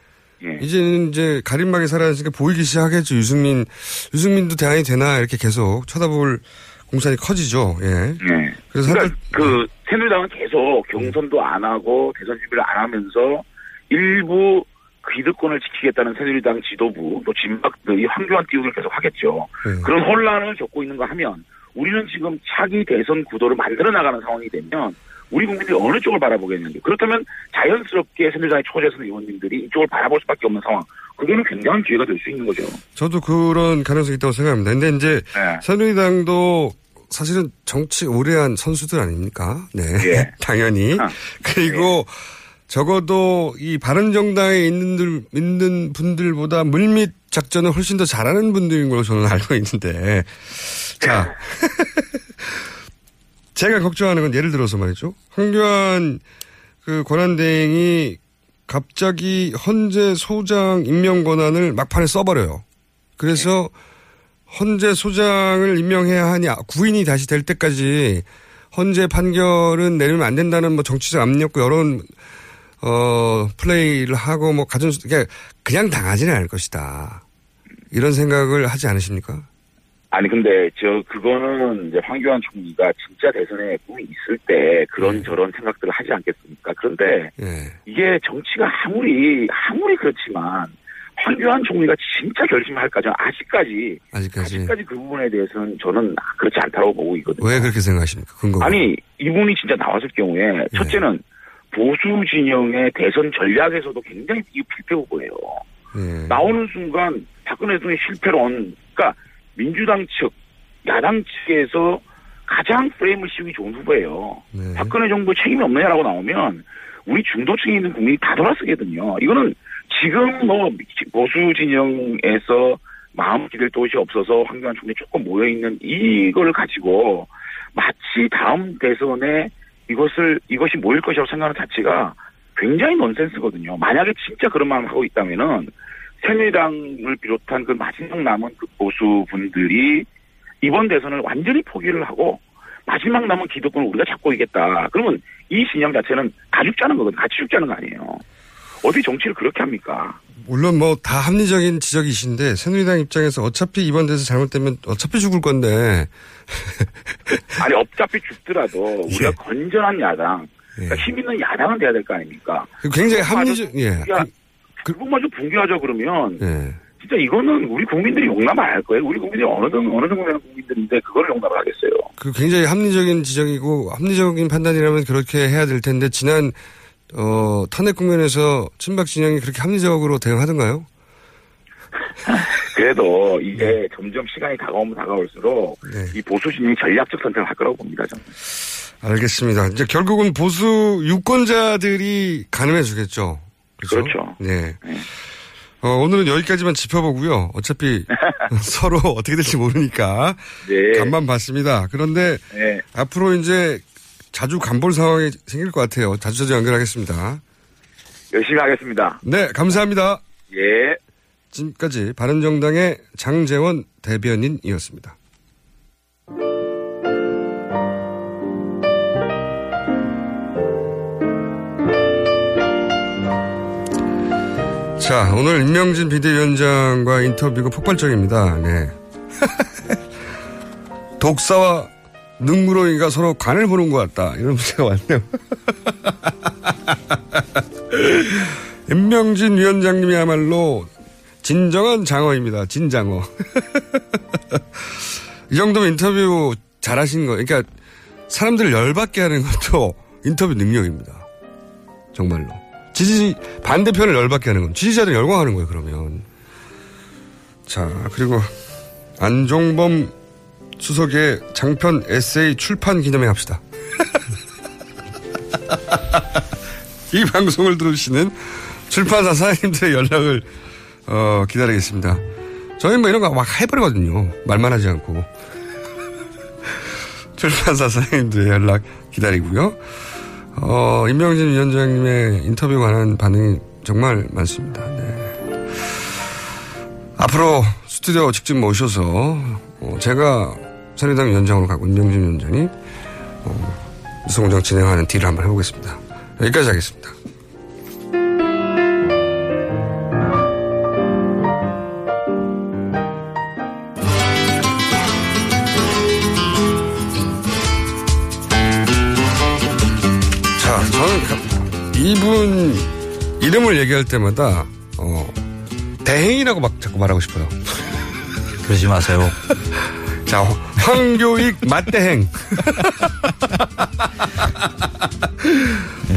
예. 이제는 이제 가림막이 사라지니까 보이기 시작했죠. 유승민, 유승민도 대안이 되나 이렇게 계속 쳐다볼 공산이 커지죠. 예. 네. 그래서 그러니까 한 달- 그 새누리당은 계속 경선도 안 하고 대선 준비를 안 하면서 일부 기득권을 지키겠다는 새누리당 지도부 또 진박들이 황교안 띄우기를 계속 하겠죠. 네. 그런 혼란을 겪고 있는 거 하면 우리는 지금 차기 대선 구도를 만들어 나가는 상황이 되면 우리 국민들이 어느 쪽을 바라보겠는데 그렇다면 자연스럽게 새누리당의 초재선 의원님들이 이쪽을 바라볼 수밖에 없는 상황. 그게는 굉장한 기회가 될 수 있는 거죠. 저도 그런 가능성이 있다고 생각합니다. 근데 이제 네. 새누리당도 사실은 정치 오래 한 선수들 아닙니까? 네. 예. 당연히. 그리고 적어도 이 바른정당에 있는, 들- 있는 분들보다 물밑 작전을 훨씬 더 잘하는 분들인 걸로 저는 알고 있는데. 자. 제가 걱정하는 건 예를 들어서 말이죠. 황교안 그 권한대행이 갑자기 헌재 소장 임명 권한을 막판에 써버려요. 그래서 헌재 소장을 임명해야 하니 구인이 다시 될 때까지 헌재 판결은 내리면 안 된다는 뭐 정치적 압력과 여러 어 플레이를 하고 뭐 가전 그러니까 그냥 당하지는 않을 것이다. 이런 생각을 하지 않으십니까? 아니 근데 저 그거는 이제 황교안 총리가 진짜 대선에 꿈이 있을 때 그런 저런 생각들을 하지 않겠습니까? 그런데 예. 이게 정치가 아무리 아무리 그렇지만 황교안 총리가 진짜 결심할까죠? 아직까지 아직까지 아직까지 그 부분에 대해서는 저는 그렇지 않다고 보고 있거든요. 왜 그렇게 생각하십니까? 근거 아니 이분이 진짜 나왔을 경우에 첫째는 보수 진영의 대선 전략에서도 굉장히 이 필패 후보예요. 예. 나오는 순간 박근혜 대통령의 실패론, 그러니까 민주당 측, 야당 측에서 가장 프레임을 씌우기 좋은 후보예요. 네. 박근혜 정부 책임이 없느냐라고 나오면 우리 중도층에 있는 국민이 다 돌아서거든요. 이거는 지금 뭐 보수 진영에서 마음 기댈 곳이 없어서 황교안 총리 조금 모여 있는 이걸 가지고 마치 다음 대선에 이것을 이것이 모일 것이라고 생각하는 자체가 굉장히 넌센스거든요. 만약에 진짜 그런 마음을 하고 있다면은 새누리당을 비롯한 그 마지막 남은 그 보수 분들이 이번 대선을 완전히 포기를 하고 마지막 남은 기득권을 우리가 잡고 있겠다. 그러면 이 진영 자체는 다 죽자는 거거든요. 같이 죽자는 거 아니에요. 어디 정치를 그렇게 합니까? 물론 뭐 다 합리적인 지적이신데 새누리당 입장에서 어차피 이번 대선 잘못되면 어차피 죽을 건데 아니 어차피 죽더라도 우리가 건전한 야당, 그러니까 힘 있는 야당은 돼야 될 거 아닙니까? 굉장히 합리적 예. 야, 그것마저 붕괴하죠 그러면 예. 진짜 이거는 우리 국민들이 용납 안 할 거예요. 우리 국민들이 어느 정도 어느 정도 되는 국민들인데 그걸 용납을 하겠어요. 그 굉장히 합리적인 지적이고 합리적인 판단이라면 그렇게 해야 될 텐데 지난 어 탄핵 국면에서 친박 진영이 그렇게 합리적으로 대응하던가요? 그래도 이게 점점 시간이 다가오면 다가올수록 네. 이 보수 진영이 전략적 선택을 할 거라고 봅니다. 저는. 알겠습니다. 이제 결국은 보수 유권자들이 가늠해 주겠죠. 그렇죠. 네. 어, 오늘은 여기까지만 짚어보고요. 어차피 서로 어떻게 될지 모르니까 네. 간만 봤습니다. 그런데 네. 앞으로 이제 자주 간볼 상황이 생길 것 같아요. 자주 자주 연결하겠습니다. 열심히 하겠습니다. 네, 감사합니다. 예. 지금까지 바른정당의 장재원 대변인이었습니다. 자, 오늘 임명진 비대위원장과 인터뷰가 폭발적입니다. 네. 독사와 능무로이가 서로 간을 보는 것 같다. 이런 문제가 왔네요. 임명진 위원장님이야말로 진정한 장어입니다. 진장어. 이 정도면 인터뷰 잘하신 거. 그러니까 사람들을 열받게 하는 것도 인터뷰 능력입니다. 정말로. 지지 반대편을 열받게 하는 건 지지자들 열광하는 거예요. 그러면. 자 그리고 안종범 수석의 장편 에세이 출판 기념회 합시다. 이 방송을 들으시는 출판사 사장님들의 연락을 어, 기다리겠습니다. 저희는 뭐 이런 거 막 해버리거든요. 말만 하지 않고. 출판사 사장님들의 연락 기다리고요. 어, 임명진 위원장님의 인터뷰 관한 반응이 정말 많습니다. 네. 앞으로 스튜디오 직접 모셔서 어, 제가 새누리당 위원장으로 가고 임명진 위원장이 어, 뉴스공장 진행하는 딜을 한번 해보겠습니다. 여기까지 하겠습니다. 자, 저는 이분 이름을 얘기할 때마다 어, 대행이라고 막 자꾸 말하고 싶어요. 그러지 마세요. 자, 황교익 맛대행.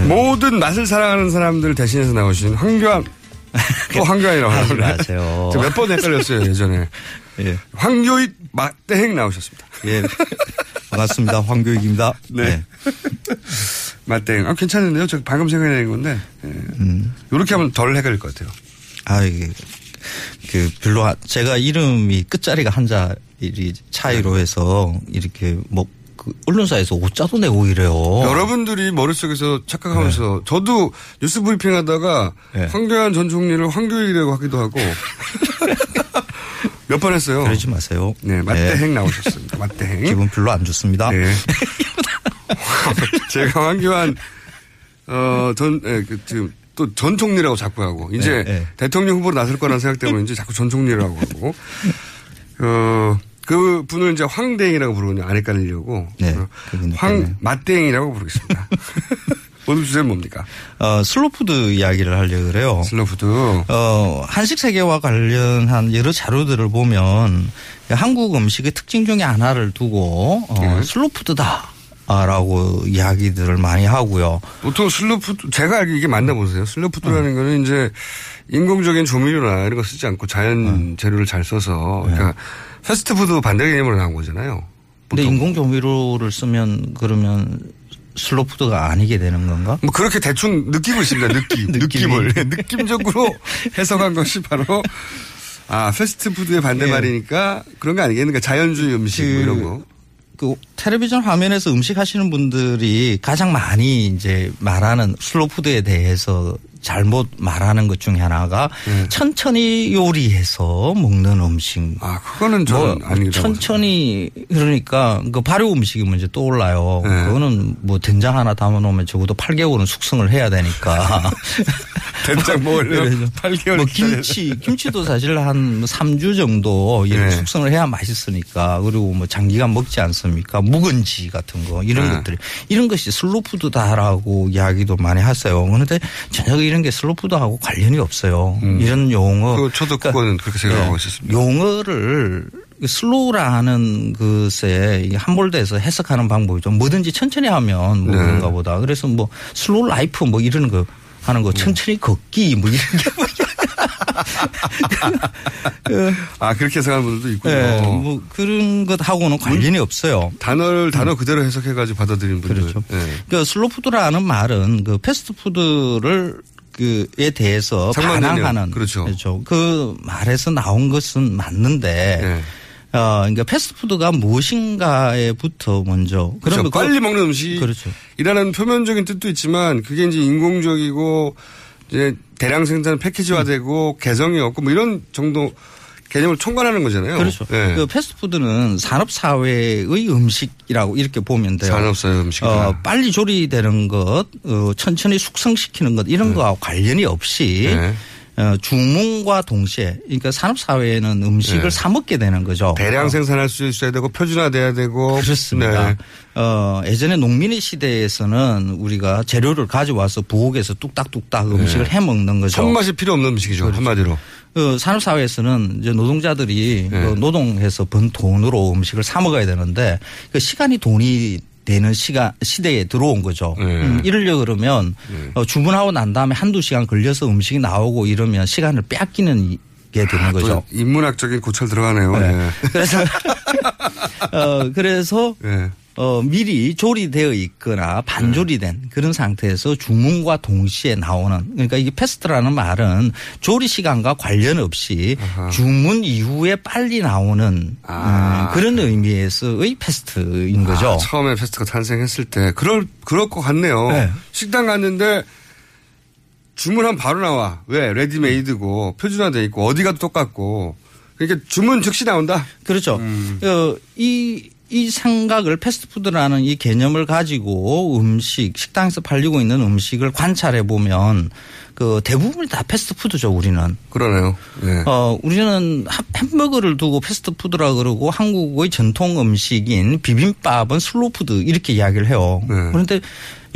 모든 맛을 사랑하는 사람들 대신해서 나오신 황교안, 또 황교안이라고 하나요? 마세요. 몇 번 헷갈렸어요, 예전에. 예. 황교익 맛대행 나오셨습니다. 예. 반갑습니다. 황교익입니다. 네. 맛대행. 아, 괜찮은데요? 저 방금 생각해낸 건데. 예. 이렇게 하면 덜 헷갈릴 것 같아요. 아, 이게, 그, 별로, 하- 제가 이름이 끝자리가 한자리 차이로 해서 이렇게 뭐, 그 언론사에서 오자도 내고 이래요. 여러분들이 머릿속에서 착각하면서 저도 뉴스 브리핑 하다가 황교안 전 총리를 황교익이라고 하기도 하고 몇 번 했어요. 그러지 마세요. 네, 맛대행 나오셨습니다. 맛대행. 기분 별로 안 좋습니다. 네. 제가 황교안 어, 전, 예, 그, 지금 또 전 총리라고 자꾸 하고, 이제 네, 네. 대통령 후보로 나설 거라는 생각 때문에 이제 자꾸 전 총리라고 하고, 어, 그 분을 이제 황대행이라고 부르거든요. 안 헷갈리려고. 네. 어, 황, 맛대행이라고 부르겠습니다. 오늘 주제는 뭡니까? 어, 슬로푸드 이야기를 하려고 그래요. 슬로푸드. 어, 한식 세계와 관련한 여러 자료들을 보면 한국 음식의 특징 중에 하나를 두고 어, 네. 슬로푸드다. 라고 이야기들을 많이 하고요. 보통 슬로푸드, 제가 알기 이게 맞나 보세요. 슬로푸드라는 거는 이제 인공적인 조미료나 이런 거 쓰지 않고 자연 재료를 잘 써서, 그러니까 패스트푸드 반대 개념으로 나온 거잖아요. 근데 인공 조미료를 쓰면 그러면 슬로푸드가 아니게 되는 건가? 뭐 그렇게 대충 느끼고 있습니다. 느낌. 느낌을. 느낌적으로 해석한 것이 바로 아, 패스트푸드의 반대말이니까 그런 거 아니겠는가. 자연주의 음식 뭐 이런 거. 그 텔레비전 화면에서 음식 하시는 분들이 가장 많이 이제 말하는 슬로푸드에 대해서 잘못 말하는 것 중에 하나가 천천히 요리해서 먹는 음식. 네. 아, 그거는 저는 아니라고 천천히 그러니까 그 발효 음식이 먼저 떠올라요. 네. 그거는 뭐 된장 하나 담아 놓으면 적어도 8개월은 숙성을 해야 되니까. 된장 먹으려면 그래서 8개월 뭐 김치, 김치도 사실 한 3주 정도 이렇게 네. 숙성을 해야 맛있으니까 그리고 뭐 장기간 먹지 않습니까? 묵은지 같은 거 이런 네. 것들이 이런 것이 슬로푸드다라고 이야기도 많이 하세요. 그런데 전혀 이런 게 슬로푸드하고 관련이 없어요. 이런 용어. 그 저도 그거는 그렇게 생각하고 있었습니다. 용어를 슬로우라는 것에 함몰돼서 해석하는 방법이죠. 뭐든지 천천히 하면 뭐 네. 그런가 보다. 그래서 뭐 slow life 뭐 이런 거 하는 거 천천히 걷기 뭐 이런 게 아, 그렇게 해석하는 분들도 있군요. 네, 뭐 그런 것하고는 관련이 없어요. 단어를 단어 그대로 해석해가지고 받아들이는 분들. 그렇죠. 네. 그 슬로푸드라는 말은 그 패스트푸드를 그에 대해서. 반항하는 그렇죠. 그 말에서 나온 것은 맞는데 네. 어 그러니까 패스트푸드가 무엇인가에부터 먼저 그렇죠. 그러면 빨리 그- 먹는 음식. 그렇죠. 이라는 표면적인 뜻도 있지만 그게 이제 인공적이고 이제 대량 생산 패키지화되고 개성이 없고 뭐 이런 정도 개념을 총괄하는 거잖아요. 그렇죠. 네. 그 패스트푸드는 산업사회의 음식이라고 이렇게 보면 돼요. 산업사회 음식이다. 어, 빨리 조리되는 것, 어, 천천히 숙성시키는 것 이런 거와 관련이 없이 네. 어, 주문과 동시에 그러니까 산업 사회에는 음식을 네. 사 먹게 되는 거죠. 대량 어, 생산할 수 있어야 되고 표준화돼야 되고 그렇습니다. 네. 어, 예전에 농민의 시대에서는 우리가 재료를 가져와서 부엌에서 뚝딱뚝딱 음식을 해 먹는 거죠. 손맛이 필요 없는 음식이죠 한마디로. 그 산업 사회에서는 이제 노동자들이 네. 그 노동해서 번 돈으로 음식을 사 먹어야 되는데 그 시간이 돈이 되는 시간 시대에 들어온 거죠. 네. 음, 이러려 그러면 어, 주문하고 난 다음에 한두 시간 걸려서 음식이 나오고 이러면 시간을 빼앗기는 게 되는 거죠. 또 인문학적인 고찰 들어가네요. 네. 네. 그래서 어 그래서 네. 어 미리 조리되어 있거나 반조리된 그런 상태에서 주문과 동시에 나오는 그러니까 이게 fast라는 말은 조리 시간과 관련 없이 주문 이후에 빨리 나오는 음, 그런 의미에서의 fast인 거죠. 아, 처음에 fast가 탄생했을 때 그럴 그럴 것 같네요. 네. 식당 갔는데 주문하면 바로 나와. 왜? 레디메이드고 표준화돼 있고 어디 가도 똑같고. 그러니까 주문 즉시 나온다. 그렇죠. 어, 이, 이 생각을 패스트푸드라는 이 개념을 가지고 음식, 식당에서 팔리고 있는 음식을 관찰해 보면 그 대부분이 다 패스트푸드죠, 우리는. 그러네요. 네. 어, 우리는 하- 햄버거를 두고 패스트푸드라 그러고 한국의 전통 음식인 비빔밥은 슬로푸드 이렇게 이야기를 해요. 네. 그런데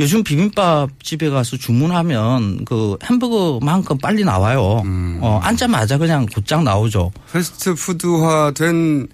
요즘 비빔밥 집에 가서 주문하면 그 햄버거만큼 빨리 나와요. 음. 어, 앉자마자 그냥 곧장 나오죠. 패스트푸드화된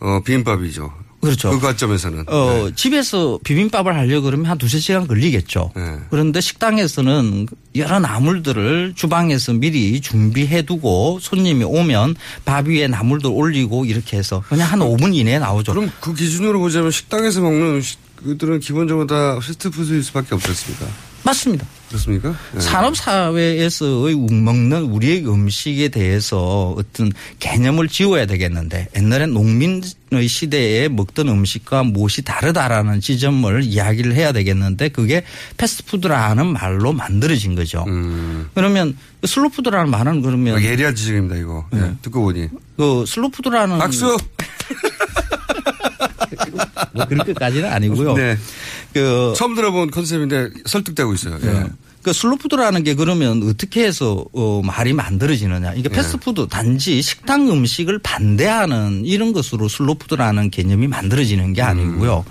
어, 비빔밥이죠. 그렇죠. 그 관점에서는. 어, 집에서 비빔밥을 하려고 그러면 한 두세 시간 걸리겠죠. 네. 그런데 식당에서는 여러 나물들을 주방에서 미리 준비해 두고 손님이 오면 밥 위에 나물들 올리고 이렇게 해서 그냥 한 5분 이내에 나오죠. 그럼 그 기준으로 보자면 식당에서 먹는 음식들은 기본적으로 다 패스트푸드일 수밖에 없지 않습니까? 맞습니다. 그렇습니까? 네. 산업 사회에서의 먹는 우리의 음식에 대해서 어떤 개념을 지워야 되겠는데 옛날에 농민의 시대에 먹던 음식과 무엇이 다르다라는 지점을 이야기를 해야 되겠는데 그게 패스트푸드라는 말로 만들어진 거죠. 그러면 그 슬로푸드라는 말은 그러면 아, 예리한 지적입니다, 이거. 네, 듣고 보니. 그 슬로푸드라는 박수! 뭐 그렇게까지는 아니고요. 네. 그 처음 들어본 컨셉인데 설득되고 있어요. 예. 네. 그 슬로푸드라는 게 그러면 어떻게 해서 어 말이 만들어지느냐. 이게 네. 패스트푸드 단지 식당 음식을 반대하는 이런 것으로 슬로푸드라는 개념이 만들어지는 게 아니고요.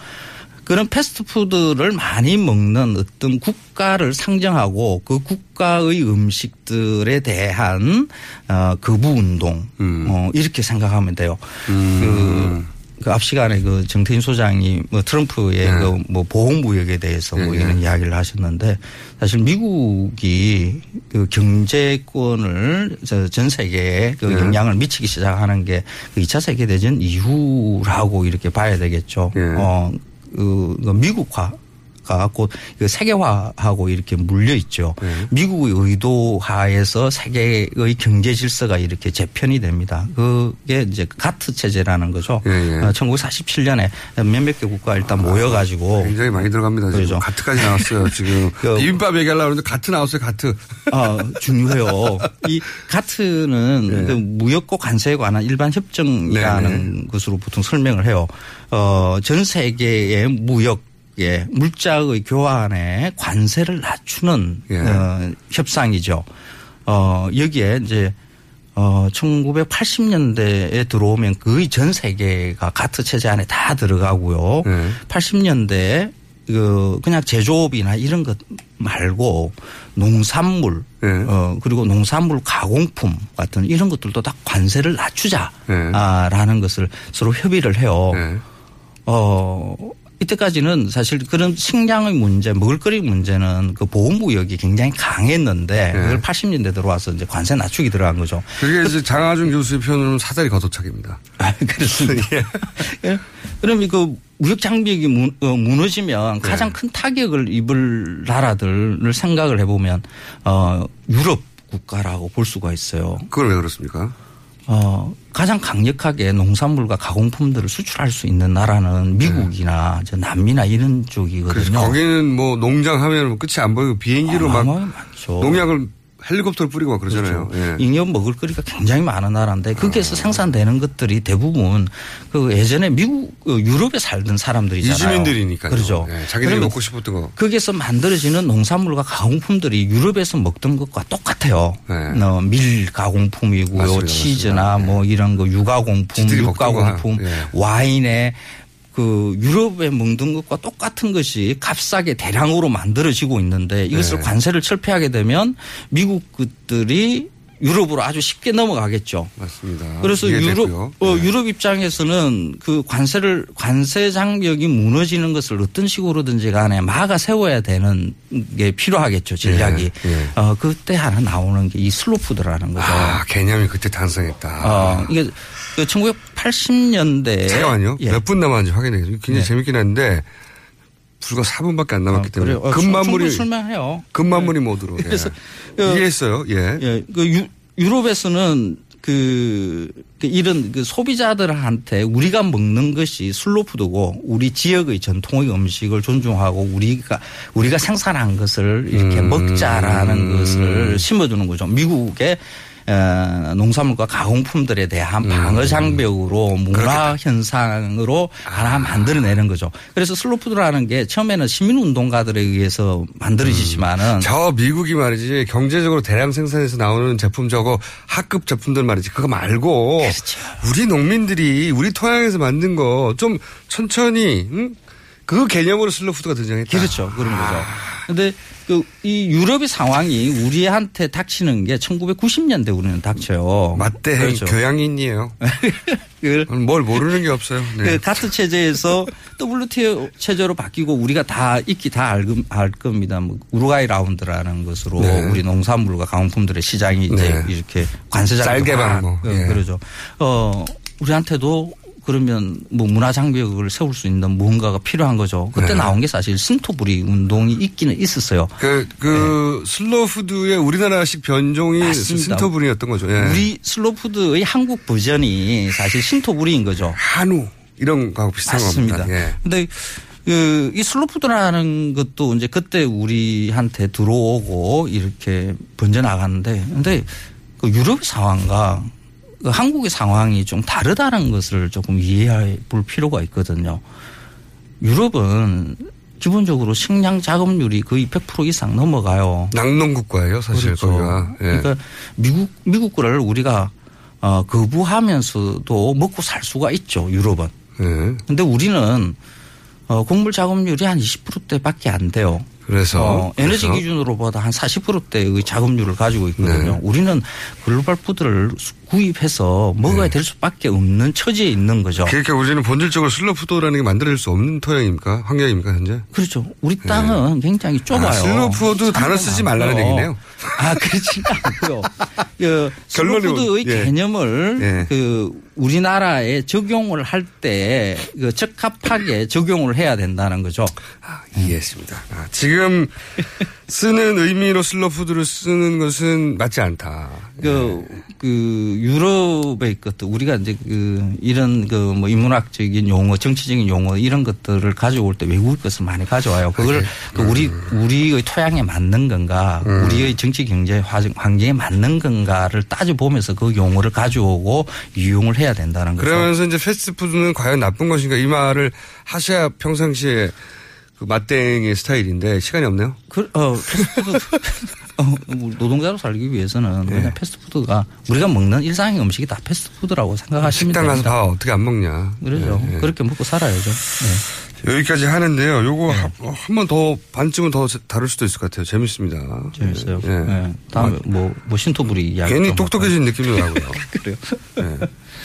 그런 패스트푸드를 많이 먹는 어떤 국가를 상정하고 그 국가의 음식들에 대한 어 거부 운동 어 이렇게 생각하면 돼요. 그, 그 앞 시간에 그 정태인 소장이 뭐 트럼프의 네. 그뭐 보호무역에 대해서 뭐 네, 이런 이야기를 하셨는데 사실 미국이 그 경제권을 저전 세계에 그 네. 영향을 미치기 시작하는 게 그 2차 세계대전 이후라고 이렇게 봐야 되겠죠. 네. 어, 그, 그 미국화 갖고 그 세계화하고 이렇게 물려 있죠. 네. 미국의 의도하에서 세계의 경제 질서가 이렇게 재편이 됩니다. 그게 이제 가트 체제라는 거죠. 예, 예. 어, 1947년에 몇몇 개 국가 일단 모여가지고 굉장히 많이 들어갑니다. 지금 그렇죠. 가트까지 나왔어요. 지금 그- 비빔밥 얘기하려고 하는데 가트 나왔어요. 가트. 아, 중요해요. 이 가트는 네. 그 무역과 관세에 관한 일반 협정이라는 것으로 보통 설명을 해요. 어, 전 세계의 무역 에 물자의 교환에 관세를 낮추는 예. 어, 협상이죠. 어, 여기에 이제 어, 1980년대에 들어오면 거의 전 세계가 가트 체제 안에 다 들어가고요. 네. 80년대에 그 그냥 제조업이나 이런 것 말고 농산물 어 그리고 농산물 가공품 같은 이런 것들도 다 관세를 낮추자라는 것을 서로 협의를 해요. 어 이때까지는 사실 그런 식량의 문제, 먹을거리 문제는 그 보호무역이 굉장히 강했는데 그걸 80년대 들어와서 이제 관세 낮추기 들어간 거죠. 그게 이제 장하준 교수의 표현으로는 사다리 걷어차기입니다. 아, 그렇습니다. 예. 그럼 그 무역 장벽이 무- 어, 무너지면 가장 큰 타격을 입을 나라들을 생각을 해보면 어 유럽 국가라고 볼 수가 있어요. 그걸 왜 그렇습니까? 어 가장 강력하게 농산물과 가공품들을 수출할 수 있는 나라는 미국이나 저 남미나 이런 쪽이거든요. 거기는 뭐 농장 하면 끝이 안 보이고 비행기로 막 어마어마하게 많죠. 농약을 헬리콥터를 뿌리고 막 그러잖아요. 예. 잉여 먹을거리가 굉장히 많은 나라인데 거기에서 생산되는 것들이 대부분 그 예전에 미국 어, 유럽에 살던 사람들이잖아요. 이주민들이니까요. 그렇죠. 예, 자기들이 먹고 싶었던 거. 거기에서 만들어지는 농산물과 가공품들이 유럽에서 먹던 것과 똑같아요. 네. 어, 밀 가공품이고요. 맞습니다. 치즈나 뭐 이런 거 유가공품, 육가공품, 예. 와인에 그 유럽에 먹는 것과 똑같은 것이 값싸게 대량으로 만들어지고 있는데 이것을 네. 관세를 철폐하게 되면 미국 것들이 유럽으로 아주 쉽게 넘어가겠죠. 맞습니다. 그래서 이해됐고요. 유럽 어, 유럽 입장에서는 그 관세를 관세 장벽이 무너지는 것을 어떤 식으로든지 간에 막아 세워야 되는 게 필요하겠죠 전략이. 예, 예. 어 그때 하나 나오는 게 이 슬로푸드라는 거죠. 아, 개념이 그때 탄생했다. 어 이게 그 1980년대 잠깐만요. 예. 몇분 남았는지 확인해요. 굉장히 네. 재밌긴 한데 불과 4분밖에 안 남았기 때문에 그래요? 어, 금만물이 설명해요. 금만물이 모드로. 예. 그래서 이해했어요. 예. 예, 그 유, 유럽에서는 그, 그 이런 그 소비자들한테 우리가 먹는 것이 슬로푸드고 우리 지역의 전통의 음식을 존중하고 우리가 우리가 생산한 것을 이렇게 음. 먹자라는 것을 심어주는 거죠. 미국의 어, 농산물과 가공품들에 대한 음. 방어 장벽으로 문화 현상으로 하나 만들어내는 거죠. 그래서 슬로푸드라는 게 처음에는 시민운동가들에 의해서 만들어지지만은 음. 저 미국이 말이지 경제적으로 대량 생산해서 나오는 제품 저거 하급 제품들 말이지 그거 말고 그렇죠. 우리 농민들이 우리 토양에서 만든 거 좀 천천히 응? 그 개념으로 슬로푸드가 등장했다. 그렇죠. 그런 거죠. 근데 그 이 유럽의 상황이 우리한테 닥치는 게 1990년대 우리는 닥쳐요. 맞대 그렇죠. 교양인이에요. 그걸 뭘 모르는 게 없어요. 네. 그 가트 체제에서 WTO 체제로 바뀌고 우리가 다 익히 다 알, 알 겁니다. 뭐 우루과이 라운드라는 것으로 네. 우리 농산물과 가공품들의 시장이 이제 네. 이렇게 관세자 쌀개방 뭐. 예. 그러죠. 어 우리한테도 그러면 뭐 문화 장벽을 세울 수 있는 무언가가 필요한 거죠. 그때 네. 나온 게 사실 신토불이 운동이 있기는 있었어요. 그, 그, 슬로푸드의 우리나라식 변종이 네. 맞습니다. 신토불이었던 거죠. 예. 우리 슬로푸드의 한국 버전이 사실 신토불이인 거죠. 한우 이런 거하고 비슷한 맞습니다. 겁니다. 예. 근데 그, 이 슬로푸드라는 것도 이제 그때 우리한테 들어오고 이렇게 번져 나갔는데 근데 그 유럽 상황과 그 한국의 상황이 좀 다르다는 것을 조금 이해해 볼 필요가 있거든요. 유럽은 기본적으로 식량 자급률이 거의 100% 이상 넘어가요. 낙농 국가예요, 사실 그렇죠. 거기가. 예. 그러니까 미국 미국 거를 우리가 어, 거부하면서도 먹고 살 수가 있죠. 유럽은. 예. 근데 우리는 어, 곡물 자급률이 한 20%대밖에 안 돼요. 그래서 어, 에너지 그래서? 기준으로 보다 한 40%대의 자급률을 가지고 있거든요. 네. 우리는 global food를 수- 구입해서 먹어야 될 수밖에 없는 처지에 있는 거죠. 그러니까 우리는 본질적으로 슬로푸드라는 게 만들어질 수 없는 토양입니까? 환경입니까, 현재? 그렇죠. 우리 땅은 굉장히 좁아요. 아, 슬로푸드 단어 쓰지 말라는 많고요. 얘기네요. 아, 그렇지 않고요. 그 슬로푸드의 예. 개념을 예. 그 우리나라에 적용을 할 때 그 적합하게 적용을 해야 된다는 거죠. 아, 이해했습니다. 아, 지금 쓰는 의미로 슬로푸드를 쓰는 것은 맞지 않다. 그, 그, 유럽의 것도 우리가 이제 그, 이런 그 뭐 인문학적인 용어, 정치적인 용어 이런 것들을 가져올 때 외국의 것을 많이 가져와요. 그걸 그 우리, 우리의 토양에 맞는 건가, 음. 우리의 정치 경제 환경에 맞는 건가를 따져 보면서 그 용어를 가져오고 이용을 해야 된다는 거죠. 그러면서 이제 패스트푸드는 과연 나쁜 것인가 이 말을 하셔야 평상시에 그 맛땡의 스타일인데 시간이 없네요. 그, 어, 노동자로 살기 위해서는 네. 그냥 패스트푸드가 우리가 먹는 일상의 음식이 다 패스트푸드라고 생각하시면 식당 가서 됩니다. 밥 어떻게 안 먹냐. 예, 예. 그렇게 먹고 살아야죠. 네. 여기까지 하는데요. 요거 한 번 더 반쯤은 더 다룰 수도 있을 것 같아요. 재밌습니다. 재밌어요. 예. 네. 다음에 뭐, 뭐 신토부리 이야기. 괜히 좀 똑똑해진 느낌이 나고요. 그래요. 예.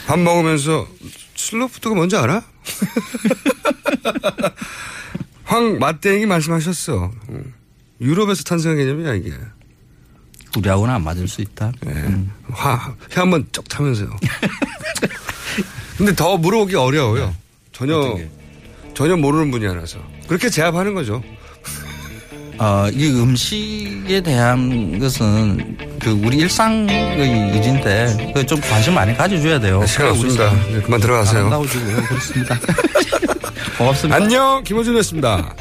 밥 먹으면서 슬로푸드가 뭔지 알아? 황 맛땡이 말씀하셨어. 음. 유럽에서 탄생한 개념이야 이게. 우리하고는 안 맞을 수 있다. 음. 화, 회 한번 쩍 타면서요. 근데 더 물어보기 어려워요. 전혀, 전혀 모르는 분야라서. 그렇게 제압하는 거죠. 어, 이 음식에 대한 것은 그 우리 일상의 일인데 그좀 관심 많이 가져줘야 돼요. 네, 시간 없습니다. 네, 그만 들어가세요. 아름다워지고 그렇습니다. 고맙습니다. 안녕, 김호준이었습니다.